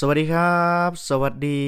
สวัสดีครับ สวัสดี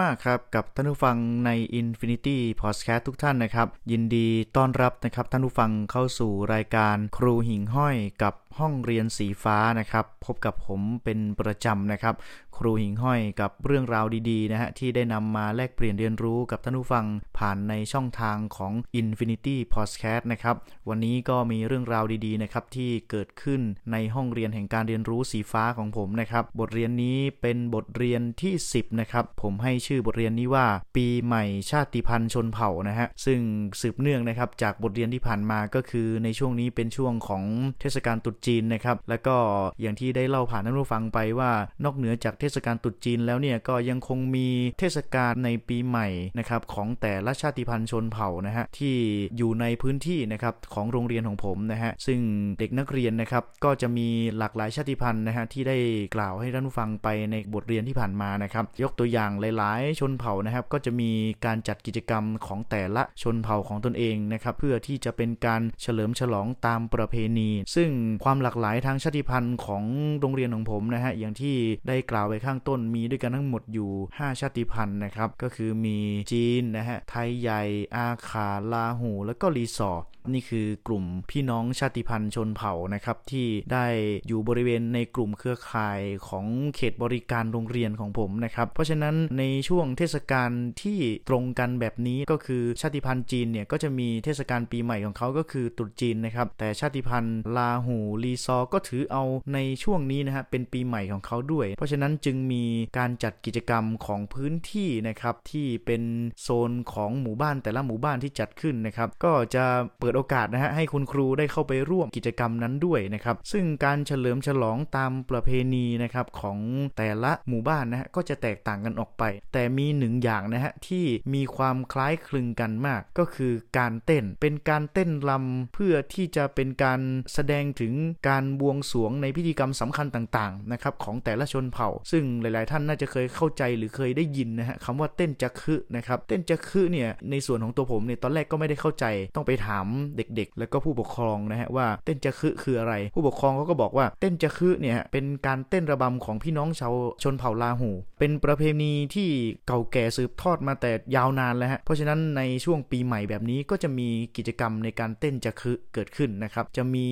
มาก ๆ ครับ กับท่านผู้ฟังใน Infinity Podcast ทุกท่านนะครับ ยินดีต้อนรับนะครับท่านผู้ฟังเข้าสู่รายการครูหิ่งห้อยกับ ห้องเรียนสีฟ้านะครับ พบกับผมเป็นประจำนะครับ ครูหิ่งห้อยกับเรื่องราวดีๆนะฮะที่ได้นำมาแลกเปลี่ยนเรียนรู้กับท่านผู้ฟังผ่านในช่องทางของ Infinity Podcast นะครับ วันนี้ก็มีเรื่องราวดีๆนะครับที่เกิดขึ้นในห้องเรียนแห่งการเรียนรู้สีฟ้าของผมนะครับ บทเรียนนี้เป็นบทเรียนที่ 10นะครับผมให้ชื่อบทเรียนนี้ว่า ปีใหม่ชาติพันธุ์ชนเผ่านะฮะซึ่งสืบเนื่องนะครับจากบทเรียนที่ผ่านมาก็คือในช่วงนี้เป็นช่วงของเทศกาลตรุษจีนนะครับ แล้วก็อย่างที่ได้เล่าผ่านท่านผู้ฟังไปว่านอกเหนือจากเทศกาลตรุษจีนแล้วเนี่ยก็ยังคงมีเทศกาลในปีใหม่นะครับของแต่ละชาติพันธุ์ชนเผ่านะฮะที่อยู่ในพื้นที่นะครับของโรงเรียนของผมนะฮะซึ่งเด็กนักเรียนนะครับก็จะมีหลากหลายชาติพันธุ์นะฮะที่ได้กล่าวให้ท่านผู้ฟังไปในบทเรียนที่ผ่านมานะครับยกตัวอย่างหลาย ๆ ชนเผ่านะครับก็จะมีการจัดกิจกรรมของแต่ละชนเผ่าของตนเองนะครับเพื่อที่จะเป็นการเฉลิมฉลองตามประเพณี ซึ่งความความหลากหลายทางชาติพันธุ์ของโรงเรียนของผมนะฮะอย่างที่ได้กล่าวไปข้างต้นมีด้วยกันทั้งหมดอยู่ 5 ชาติพันธุ์นะครับก็คือมีจีนนะฮะไทยใหญ่อาขาลาหู แล้วก็รีสอร์นี่คือกลุ่มพี่น้องชาติพันธุ์ชนเผ่านะครับที่ได้อยู่บริเวณในกลุ่มเครือข่ายของเขตบริการโรงเรียนของผมนะครับเพราะฉะนั้นในช่วงเทศกาลที่ตรงกันแบบนี้ก็คือชาติพันธุ์จีนเนี่ยก็จะมีเทศกาลปีใหม่ของเขาก็คือตรุษจีนนะครับแต่ชาติพันธุ์ลาหูลีซอก็ถือเอาในช่วงนี้นะฮะเป็นปีใหม่ของเขาด้วย เพราะฉะนั้นจึงมีการจัดกิจกรรมของพื้นที่นะครับที่เป็นโซนของหมู่บ้านแต่ละหมู่บ้านที่จัดขึ้นนะครับก็จะเปิดโอกาสนะฮะให้คุณครูได้เข้าไปร่วมกิจกรรมนั้นด้วยนะครับซึ่งการเฉลิมฉลองตามประเพณีนะครับของแต่ละหมู่บ้านนะฮะก็จะแตกต่างกันออกไป แต่มีหนึ่งอย่างนะฮะที่มีความคล้ายคลึงกันมากก็คือการเต้นเป็นการเต้นรำเพื่อที่จะเป็นการแสดงถึงการบวงสรวงในพิธีกรรมสำคัญต่างๆนะครับของแต่ละชนเผ่า ซึ่งหลาย ๆ ท่านน่าจะเคยเข้าใจหรือเคยได้ยินนะฮะคำว่าเต้นจักคือนะครับเต้นจักคือเนี่ยในส่วนของตัวผมเนี่ยตอนแรกก็ไม่ได้เข้าใจ ต้องไปถามเด็ก ๆ แล้วก็ผู้ปกครองนะฮะว่าเต้นจะคือคืออะไร ผู้ปกครองเขาก็บอกว่าเต้นจะคือเนี่ยเป็นการเต้นระบำของพี่น้องชาวชนเผ่าลาหู เป็นประเพณีที่เก่าแก่สืบทอดมาแต่ยาวนานแล้วฮะเพราะฉะนั้นในช่วงปีใหม่แบบนี้ก็จะมีกิจกรรมในการเต้นจะคือเกิดขึ้นนะครับจะมี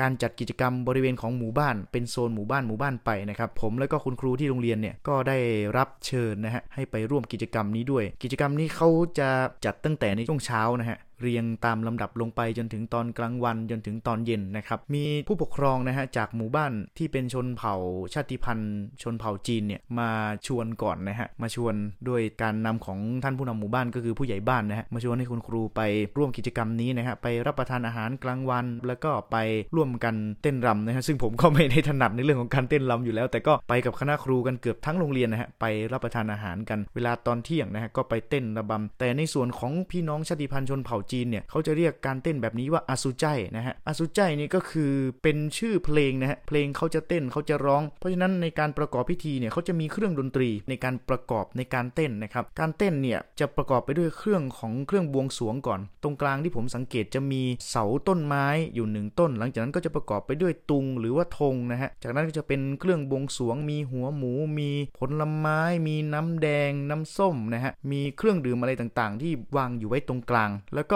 การจัดกิจกรรมบริเวณของหมู่บ้าน เป็นโซนหมู่บ้านหมู่บ้านไปนะครับ ผมแล้วก็คุณครูที่โรงเรียนเนี่ยก็ได้รับเชิญนะฮะให้ไปร่วมกิจกรรมนี้ด้วย กิจกรรมนี้เขาจะจัดตั้งแต่ในช่วงเช้านะฮะ เรียงตามลำดับลงไปจนถึงตอนกลางวันจนถึงตอนเย็นนะครับ มีผู้ปกครองนะฮะจากหมู่บ้านที่เป็นชนเผ่าชาติพันธุ์ ชนเผ่าจีนเนี่ยมาชวนก่อนนะฮะมาชวนด้วยการนำของท่านผู้นำหมู่บ้านก็คือผู้ใหญ่บ้านนะฮะมาชวนให้คุณครูไปร่วมกิจกรรมนี้นะฮะไปรับประทานอาหารกลางวัน แล้วก็ไปร่วมกันเต้นรำนะฮะซึ่งผมก็ไม่ได้ถนัดในเรื่องของการเต้นรำอยู่แล้ว แต่ก็ไปกับคณะครูกันเกือบทั้งโรงเรียนนะฮะไปรับประทานอาหารกันเวลาตอนเที่ยงนะฮะก็ไปเต้นระบำแต่ในส่วนของพี่น้องชาติพันธุ์ชนเผ่าจีนเนี่ยเขาจะเรียกการเต้นแบบนี้ว่าอาซูใจนะฮะอาซูใจนี่ก็คือเป็นชื่อเพลงนะฮะเพลงเขาจะเต้นเขาจะร้อง เพราะฉะนั้นในการประกอบพิธีเนี่ยเขาจะมีเครื่องดนตรีในการประกอบในการเต้นนะครับการเต้นเนี่ยจะประกอบไปด้วยเครื่องของเครื่องบวงสวงก่อน ตรงกลางที่ผมสังเกตจะมีเสาต้นไม้อยู่หนึ่งต้น หลังจากนั้นก็จะประกอบไปด้วยตุงหรือว่าธงนะฮะจากนั้นก็จะเป็นเครื่องบวงสวง มีหัวหมู มีผลไม้ มีน้ำแดงน้ำส้มนะฮะมีเครื่องดื่มอะไรต่างๆ ที่วางอยู่ไว้ตรงกลาง แล้วก็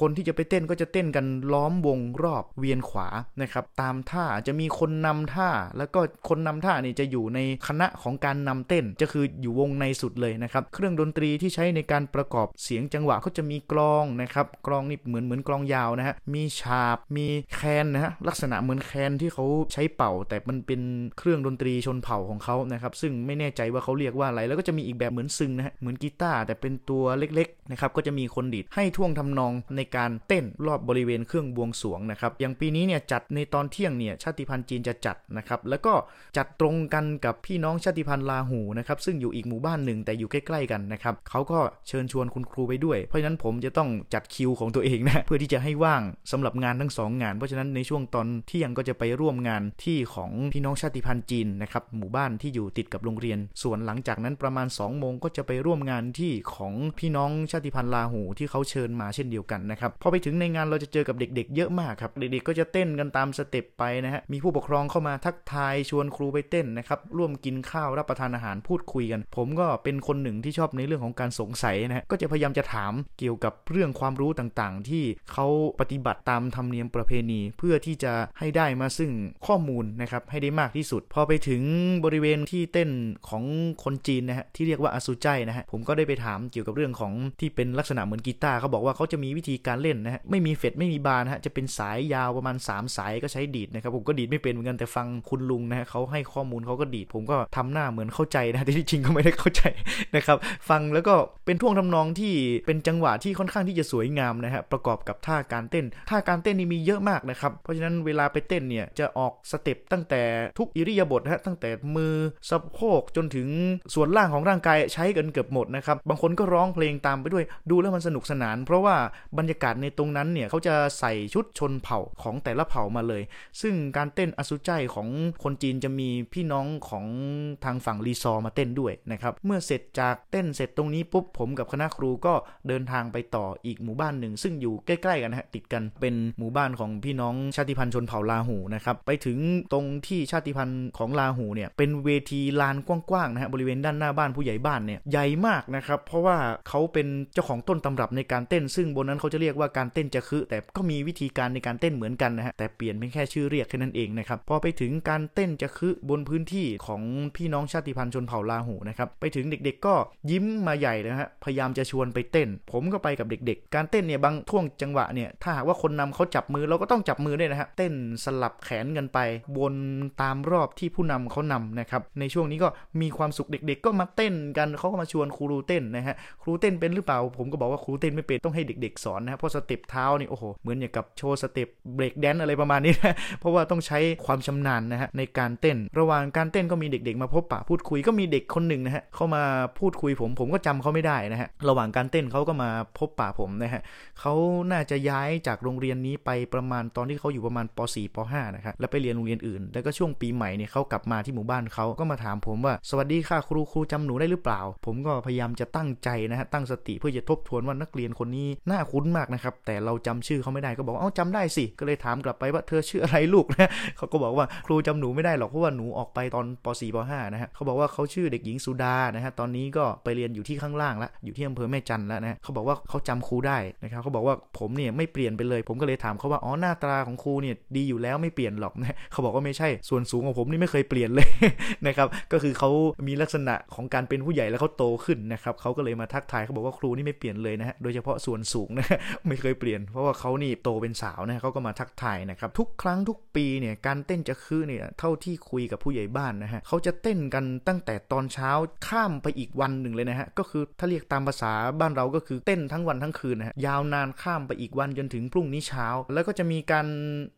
คนที่จะไปเต้นก็จะเต้นกันล้อมวงรอบเวียนขวานะครับตามท่าจะมีคนนำท่า แล้วก็คนนำท่านี่จะอยู่ในคณะของการนำเต้นจะคืออยู่วงในสุดเลยนะครับเครื่องดนตรีที่ใช้ในการประกอบเสียงจังหวะเขาจะมีกลองนะครับกลองนี่เหมือนเหมือนกลองยาวนะฮะมีฉาบมีแคนนะฮะลักษณะเหมือนแคนที่เขาใช้เป่า แต่มันเป็นเครื่องดนตรีชนเผ่าของเขานะครับซึ่งไม่แน่ใจว่าเขาเรียกว่าอะไรแล้วก็จะมีอีกแบบเหมือนซึงนะฮะเหมือนกีตาร์แต่เป็นตัวเล็กๆนะครับก็จะมีคนดีดให้ท่วงทำนองในการเต้นรอบบริเวณเครื่องบวงสวงนะครับอย่างปีนี้เนี่ยจัดในตอนเที่ยงเนี่ยชาติพันธุ์จีนจะจัดนะครับแล้วก็จัดตรงกันกับพี่น้องชาติพันธุ์ลาหูนะครับซึ่งอยู่อีกหมู่บ้านหนึ่งแต่อยู่ใกล้ๆกันนะครับเขาก็เชิญชวนคุณครูไปด้วย เพราะฉะนั้นผมจะต้องจัดคิวของตัวเองนะเพื่อที่จะให้ว่างสำหรับงานทั้ง2งาน เพราะฉะนั้นในช่วงตอนเที่ยงก็จะไปร่วมงานที่ของพี่น้องชาติพันธุ์จีนนะครับหมู่บ้านที่อยู่ติดกับโรงเรียน ส่วนหลังจากนั้นประมาณ2โมงก็จะไปร่วมงานที่ของพี่น้องชาติพันธุ์ลาหูที่เขาเชิญมาเช่นเดียวกันนะครับพอไปถึงในงานเราจะเจอกับเด็ก ๆ เยอะมากครับเด็กๆก็จะเต้นกันตามสเต็ปไปนะฮะมีผู้ปกครองเข้ามาทักทายชวนครูไปเต้นนะครับร่วมกินข้าวรับประทานอาหารพูดคุยกัน ผมก็เป็นคนหนึ่งที่ชอบในเรื่องของการสงสัยนะฮะก็จะพยายามจะถามเกี่ยวกับเรื่องความรู้ต่างๆ ที่เขาปฏิบัติตามธรรมเนียมประเพณี เพื่อที่จะให้ได้มาซึ่งข้อมูลนะครับให้ได้มากที่สุด พอไปถึงบริเวณที่เต้นของคนจีนนะฮะที่เรียกว่าอาซูใจนะฮะผมก็ได้ไปถามเกี่ยวกับเรื่องของที่เป็นลักษณะเหมือนกีตาร์เขาบอกว่าเขาจะมีวิธีการเล่นนะฮะไม่มีเฟดไม่มีบานฮะจะเป็นสายยาวประมาณ 3 สายก็ใช้ดีดนะครับผมก็ดีดไม่เป็นเหมือนกันแต่ฟังคุณลุงนะฮะเขาให้ข้อมูลเขาก็ดีดผมก็ทำหน้าเหมือนเข้าใจนะแต่ที่จริงก็ไม่ได้เข้าใจนะครับฟังแล้วก็เป็นท่วงทำนองที่เป็นจังหวะที่ค่อนข้างที่จะสวยงามนะฮะประกอบกับท่าการเต้น ท่าการเต้นนี่มีเยอะมากนะครับเพราะฉะนั้นเวลาไปเต้นเนี่ยจะออกสเต็ปตั้งแต่ทุกอิริยาบถฮะตั้งแต่มือสะโพกจนถึงส่วนล่างของร่างกายใช้กันเกือบหมดนะครับบางคนก็ร้องเพลงตามไปด้วยดูแล้วมันสนุกสนาน เพราะว่าบรรยากาศในตรงนั้นเนี่ยเขาจะใส่ชุดชนเผ่าของแต่ละเผ่ามาเลย ซึ่งการเต้นอสุใจของคนจีนจะมีพี่น้องของทางฝั่งรีซอมาเต้นด้วยนะครับ เมื่อเสร็จจากเต้นเสร็จตรงนี้ปุ๊บผมกับคณะครูก็เดินทางไปต่ออีกหมู่บ้านหนึ่ง ซึ่งอยู่ใกล้ๆกันฮะติดกันเป็นหมู่บ้านของพี่น้องชาติพันธุ์ชนเผ่าลาหูนะครับไปถึงตรงที่ชาติพันธุ์ของลาหูเนี่ยเป็นเวทีลานกว้างๆนะฮะบริเวณด้านหน้าบ้านผู้ใหญ่บ้านเนี่ยใหญ่มากนะครับเพราะว่าเขาเป็นเจ้าของต้นตำรับในการเต้นซึ่งบนนั้นเขาจะเรียกว่าการเต้นจะคือแต่ก็มีวิธีการในการเต้นเหมือนกันนะฮะแต่เปลี่ยนเป็นแค่ชื่อเรียกแค่นั้นเองนะครับพอไปถึงการเต้นจะคือบนพื้นที่ของพี่น้องชาติพันธุ์ชนเผ่าลาหูนะครับไปถึงเด็กๆ ก็ยิ้มมาใหญ่นะฮะพยายามจะชวนไปเต้น ผมก็ไปกับเด็กๆ การเต้นเนี่ยบางท่วงจังหวะเนี่ยถ้าหากว่าคนนำเขาจับมือเราก็ต้องจับมือด้วยนะฮะเต้นสลับแขนกันไปวนตามรอบที่ผู้นำเขานำนะครับในช่วงนี้ก็มีความสุขเด็ก ๆ ก็มาเต้นกันเขาก็มาชวนครูเต้นนะฮะครูเต้นเป็นหรือเปล่า ผมก็บอกว่าครูเต้นไม่เป็นต้องให้เด็กๆ สอนนะเพราะสเต็ปเท้านี่โอ้โหเหมือนอย่างกับโชว์สเต็ปเบรกแดนอะไรประมาณนี้นะเพราะว่าต้องใช้ความชำนาญนะฮะในการเต้น ระหว่างการเต้นก็มีเด็ก ๆ มาพบปะพูดคุยก็มีเด็กคนหนึ่งนะฮะเข้ามาพูดคุยผมผมก็จำเขาไม่ได้นะฮะระหว่างการเต้นเขาก็มาพบปะผมนะฮะเขาน่าจะย้ายจากโรงเรียนนี้ไปประมาณตอนที่เขาอยู่ประมาณป .4 ป .5 นะครับแล้วไปเรียนโรงเรียนอื่น แล้วก็ช่วงปีใหม่เนี่ยเขากลับมาที่หมู่บ้านเขาก็มาถามผมว่าสวัสดีค่ะครูครูจำหนูได้หรือเปล่า ผมก็พยายามจะตั้งใจนะฮะตั้งสติเพื่อจะทบทวนว่านักเรียนคนนี้น่าคุ้นมากนะครับ แต่เราจำชื่อเขาไม่ได้ก็บอกเอ้าจำได้สิ ก็เลยถามกลับไปว่าเธอชื่ออะไรลูกนะเขาก็บอกว่าครูจำหนูไม่ได้หรอกเพราะว่าหนูออกไปตอนป .4 ป .5 นะฮะเขาบอกว่าเขาชื่อเด็กหญิงสุดานะฮะตอนนี้ก็ไปเรียนอยู่ที่ข้างล่างละอยู่ที่อำเภอแม่จันแล้วนะเขาบอกว่าเขาจำครูได้นะครับเขาบอกว่าผมเนี่ยไม่เปลี่ยนไปเลย ผมก็เลยถามเขาว่าอ๋อหน้าตาของครูเนี่ยดีอยู่แล้วไม่เปลี่ยนหรอกนะเขาบอกว่าไม่ใช่ส่วนสูงของผมนี่ไม่เคยเปลี่ยนเลยนะครับก็คือเขามีลักษณะของการเป็นผู้ใหญ่แล้วเขาโตขึ้นนะครับเขาก็เลยมาทักทายเขาบอกว่าครูนี่ไม่เปลี่ยนเลยนะฮะโดยเฉพาะส่วนสูงนะไม่เคยเปลี่ยนเพราะว่าเขานี่โตเป็นสาวนะเขาก็มาทักทายนะครับทุกครั้งทุกปีเนี่ยการเต้นจะคือเนี่ยเท่าที่คุยกับผู้ใหญ่บ้านนะฮะเขาจะเต้นกันตั้งแต่ตอนเช้าข้ามไปอีกวันหนึ่งเลยนะฮะก็คือถ้าเรียกตามภาษาบ้านเราก็คือเต้นทั้งวันทั้งคืนนะฮะยาวนานข้ามไปอีกวันจนถึงพรุ่งนี้เช้า แล้วก็จะมีการ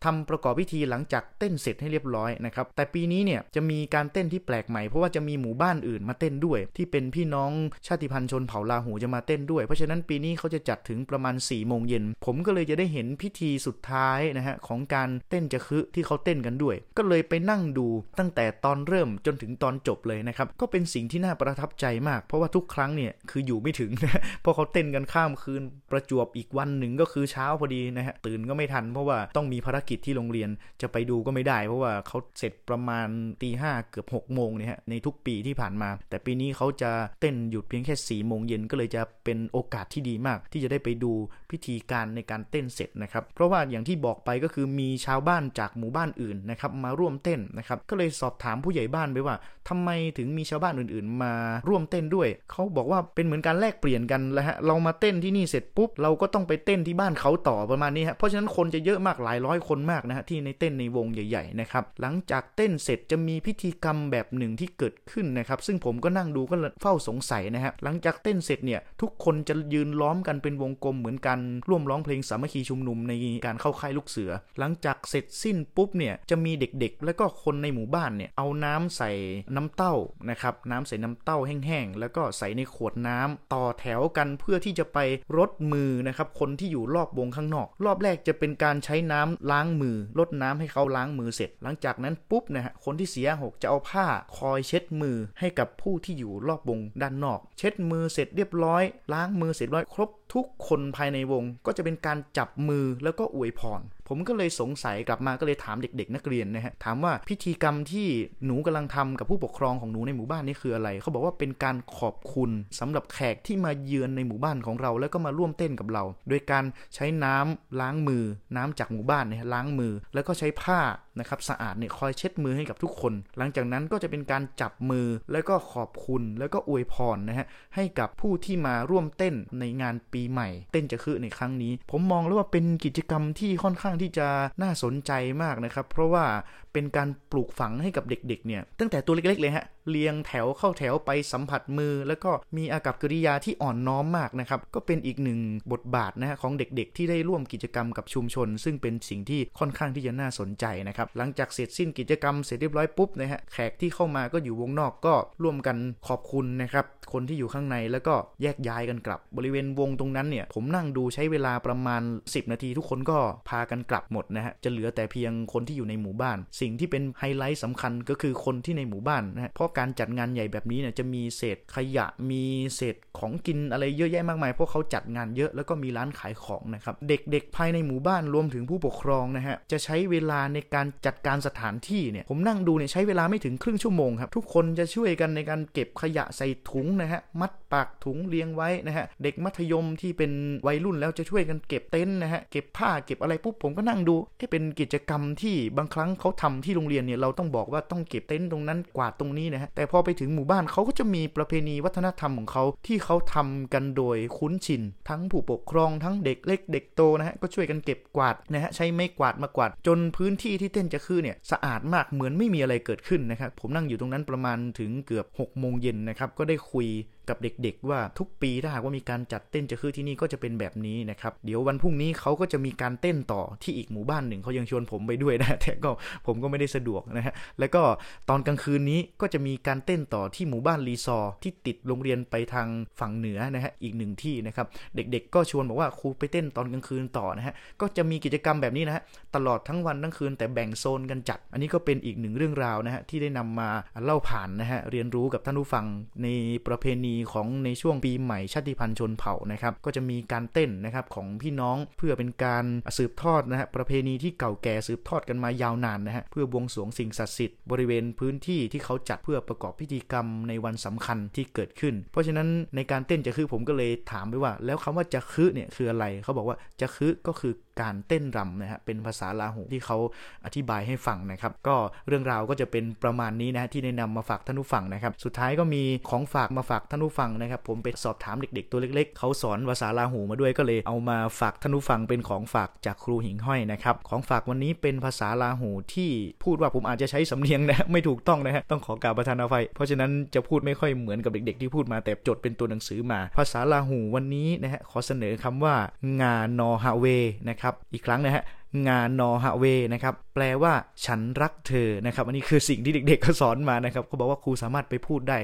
ทำประกอบพิธีหลังจากเต้นเสร็จให้เรียบร้อยนะครับแต่ปีนี้เนี่ยจะมีการเต้นที่แปลกใหม่เพราะว่าจะมีหมู่บ้านอื่นมาเต้นด้วย ที่เป็นพี่น้องชาติพันธุ์ชนเผ่าลาหูจะมาเต้นด้วย เพราะฉะนั้นปีนี้เขาจะจัดถึงประมาณ4ี่โมงเย็นผมก็เลยจะได้เห็นพิธีสุดท้ายนะฮะของการเต้นจะคือที่เขาเต้นกันด้วย ก็เลยไปนั่งดูตั้งแต่ตอนเริ่มจนถึงตอนจบเลยนะครับก็เป็นสิ่งที่น่าประทับใจมาก เพราะว่าทุกครั้งเนี่ยคืออยู่ไม่ถึงนะเพราะเขาเต้นกันข้ามคืนประจวบอีกวันหนึ่งก็คือเช้าพอดีนะฮะตื่นก็ไม่ทัน เพราะว่าต้องมีภารกิจที่โรงเรียนจะไปดูก็ไม่ได้ เพราะว่าเขาเสร็จประมาณตีห้าเกือบ6กโมงเนี่ยฮะในทุกปีที่ผ่านมา แต่ปีนี้เขาจะเต้นหยุดเพียงแค่4ี่โมงเย็นก็เลยจะเป็นโอกาสที่ดีมาก ที่จะได้ไปดูพิธีการในการเต้นเสร็จนะครับ เพราะว่าอย่างที่บอกไปก็คือมีชาวบ้านจากหมู่บ้านอื่นนะครับมาร่วมเต้นนะครับ ก็เลยสอบถามผู้ใหญ่บ้านไปว่าทำไมถึงมีชาวบ้านอื่นๆ มาร่วมเต้นด้วย เขาบอกว่าเป็นเหมือนการแลกเปลี่ยนกันแล้วฮะ เรามาเต้นที่นี่เสร็จปุ๊บ เราก็ต้องไปเต้นที่บ้านเขาต่อประมาณนี้ฮะ เพราะฉะนั้นคนจะเยอะมากหลายร้อยคนมากนะฮะที่ในเต้นในวงใหญ่ๆนะครับ หลังจากเต้นเสร็จจะมีพิธีกรรมแบบหนึ่งที่เกิดขึ้นนะครับ ซึ่งผมก็นั่งดูก็เฝ้าสงสัยนะฮะ หลังจากเต้นเสร็จเนี่ยทุกคนจะยืนล้อมกันเป็นวงกลมเหมือนกันร่วมร้องเพลงสามัคคีชุมนุมในการเข้าค่ายลูกเสือ หลังจากเสร็จสิ้นปุ๊บเนี่ยจะมีเด็กๆ และก็คนในหมู่บ้านเนี่ยเอาน้ำใส่น้ำเต้านะครับน้ำใส่น้ำเต้าแห้งๆแล้วก็ใส่ในขวดน้ำต่อแถวกันเพื่อที่จะไปรดมือนะครับคนที่อยู่รอบวงข้างนอก รอบแรกจะเป็นการใช้น้ำล้างมือลดน้ำให้เขาล้างมือเสร็จ หลังจากนั้นปุ๊บนะฮะคนที่เสียหกจะเอาผ้าคอยเช็ดมือให้กับผู้ที่อยู่รอบวงด้านนอก เช็ดมือเสร็จเรียบร้อย ล้างมือเสร็จร้อยครบทุกคนภายในวงก็จะเป็นการจับมือแล้วก็อวยพรผมก็เลยสงสัยกลับมาก็เลยถามเด็ก ๆ นักเรียนนะฮะถามว่าพิธีกรรมที่หนูกำลังทำกับผู้ปกครองของหนูในหมู่บ้านนี่คืออะไร เขาบอกว่าเป็นการขอบคุณสำหรับแขกที่มาเยือนในหมู่บ้านของเรา แล้วก็มาร่วมเต้นกับเรา โดยการใช้น้ำล้างมือน้ำจากหมู่บ้านเนี่ยล้างมือ แล้วก็ใช้ผ้านะครับสะอาดเนี่ยคอยเช็ดมือให้กับทุกคน หลังจากนั้นก็จะเป็นการจับมือแล้วก็ขอบคุณแล้วก็อวยพรนะฮะให้กับผู้ที่มาร่วมเต้นในงานปีใหม่ เต้นจะคือในครั้งนี้ ผมมองแล้วว่าเป็นกิจกรรมที่ค่อนข้างที่จะน่าสนใจมากนะครับ เพราะว่า เป็นการปลูกฝังให้กับเด็กๆเนี่ยตั้งแต่ตัวเล็กๆเลยฮะเรียงแถวเข้าแถวไปสัมผัสมือ แล้วก็มีอากับกิริยาที่อ่อนน้อมมากนะครับก็เป็นอีกหนึ่งบทบาทนะฮะของเด็กๆ ที่ได้ร่วมกิจกรรมกับชุมชน ซึ่งเป็นสิ่งที่ค่อนข้างที่จะน่าสนใจนะครับหลังจากเสร็จสิ้นกิจกรรมเสร็จเรียบร้อยปุ๊บนะฮะแขกที่เข้ามาก็อยู่วงนอกก็ร่วมกันขอบคุณนะครับคนที่อยู่ข้างในแล้วก็แยกย้ายกันกลับบริเวณวงตรงนั้นเนี่ยผมนั่งดูใช้เวลาประมาณ 10 นาที ทุกคนก็พากันกลับหมดนะฮะจะเหลือแต่เพียงคนที่อยู่ในหมู่บ้านสิ่งที่เป็นไฮไลท์สำคัญก็คือคนที่ในหมู่บ้านนะเพราะการจัดงานใหญ่แบบนี้เนี่ยจะมีเศษขยะมีเศษของกินอะไรเยอะแยะมากมายเพราะเขาจัดงานเยอะแล้วก็มีร้านขายของนะครับเด็กๆ ภายในหมู่บ้านรวมถึงผู้ปกครองนะฮะจะใช้เวลาในการจัดการสถานที่เนี่ยผมนั่งดูเนี่ยใช้เวลาไม่ถึงครึ่งชั่วโมงครับทุกคนจะช่วยกันในการเก็บขยะใส่ถุงนะฮะมัดปากถุงเรียงไว้นะฮะเด็กมัธยมที่เป็นวัยรุ่นแล้วจะช่วยกันเก็บเต็นท์นะฮะเก็บผ้าเก็บอะไรปุ๊บผมก็นั่งดูเอ๊ะเป็นกิจกรรมที่บางครั้งเขาทำที่โรงเรียนเนี่ยเราต้องบอกว่าต้องเก็บเต็นท์ตรงนั้นกวาดตรงนี้นะฮะแต่พอไปถึงหมู่บ้านเขาก็จะมีประเพณีวัฒนธรรมของเขาที่เขาทำกันโดยคุ้นชิน ทั้งผู้ปกครองทั้งเด็กเล็กเด็กโตนะฮะก็ช่วยกันเก็บกวาดนะฮะใช้ไม้กวาดมากวาด จนพื้นที่ที่เต้นจะคือเนี่ยสะอาดมากเหมือนไม่มีอะไรเกิดขึ้นนะครับผมนั่งอยู่ตรงนั้นประมาณถึงเกือบ6โมงเย็นนะครับก็ได้คุยกับเด็กๆ ว่าทุกปีถ้าหากว่ามีการจัดเต้นจะคือที่นี่ก็จะเป็นแบบนี้นะครับเดี๋ยววันพรุ่งนี้เขาก็จะมีการเต้นต่อที่อีกหมู่บ้านหนึ่งเขายังชวนผมไปด้วยนะแต่ก็ผมก็ไม่ได้สะดวกนะฮะ แล้วก็ตอนกลางคืนนี้ก็จะมีการเต้นต่อที่หมู่บ้านรีซอร์ที่ติดโรงเรียนไปทางฝั่งเหนือนะฮะอีกหนึ่งที่นะครับ เด็กๆ ก็ชวนบอกว่าครูไปเต้นตอนกลางคืนต่อนะฮะ ก็จะมีกิจกรรมแบบนี้นะฮะตลอดทั้งวันทั้งคืนแต่แบ่งโซนกันจัด อันนี้ก็เป็นอีกหนึ่งเรื่องราวนะฮะที่ได้นำมาเล่าผ่านนะฮะเรียนรู้กับท่านผู้ฟังในประเพณีของในช่วงปีใหม่ชาติพันธุ์ชนเผ่านะครับก็จะมีการเต้นนะครับของพี่น้องเพื่อเป็นการสืบทอดนะฮะประเพณีที่เก่าแก่สืบทอดกันมายาวนานนะฮะเพื่อบวงสรวงสิ่งศักดิ์สิทธิ์บริเวณพื้นที่ที่เขาจัดเพื่อประกอบพิธีกรรมในวันสำคัญที่เกิดขึ้น เพราะฉะนั้นในการเต้นจะคือผมก็เลยถามไปว่า แล้วคำว่าจะคือเนี่ยคืออะไร เขาบอกว่าจะคือก็คือการเต้นรำนะฮะเป็นภาษาลาหูที่เขาอธิบายให้ฟังนะครับ ก็เรื่องราวก็จะเป็นประมาณนี้นะที่แนะนำมาฝากท่านผู้ฟังนะครับ สุดท้ายก็มีของฝากมาฝากท่านผู้ฟังนะครับ ผมไปสอบถามเด็ก ๆ ตัวเล็ก ๆ เขาสอนภาษาลาหูมาด้วยก็เลยเอามาฝากท่านผู้ฟังเป็นของฝากจากครูหิงห้อยนะครับ ของฝากวันนี้เป็นภาษาลาหูที่พูดว่าผมอาจจะใช้สำเนียงนะไม่ถูกต้องนะฮะต้องขอกราบประทานอภัยเพราะฉะนั้นจะพูดไม่ค่อยเหมือนกับเด็ก ๆ ที่พูดมาแต่จดเป็นตัวหนังสือมา ภาษาลาหูวันนี้นะฮะขอเสนอคำว่างานอฮาเวนะครับอีกครั้งนะฮะงานนอฮาเวนะครับแปลว่าฉันรักเธอนะครับ อันนี้คือสิ่งที่เด็กๆเขาสอนมานะครับเขาบอกว่าครูสามารถไปพูดได้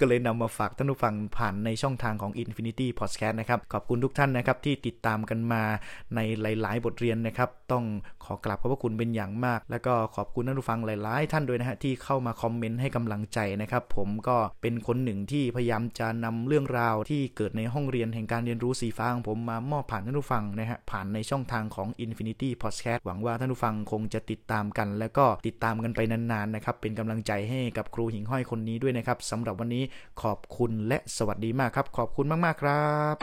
ก็เลยนำมาฝากท่านผู้ฟังผ่านในช่องทางของ Infinity Podcast นะครับ ขอบคุณทุกท่านนะครับที่ติดตามกันมาในหลาย ๆ บทเรียนนะครับ ต้องขอกราบขอบพระคุณเป็นอย่างมาก แล้วก็ขอบคุณท่านผู้ฟังหลาย ๆ ท่านด้วยนะฮะที่เข้ามาคอมเมนต์ให้กำลังใจนะครับ ผมก็เป็นคนหนึ่งที่พยายามจะนำเรื่องราวที่เกิดในห้องเรียนแห่งการเรียนรู้สีฟ้าของผมมามอบผ่านท่านผู้ฟังนะฮะผ่านในช่องทางของ Infinity Podcast หวังว่าท่านผู้ฟังคงจะติดตามกัน แล้วก็ติดตามกันไปนานๆนะครับ เป็นกำลังใจให้กับครูหิงห้อยคนนี้ด้วยนะครับสำหรับวันนี้ขอบคุณและสวัสดีมากครับ ขอบคุณมากๆครับ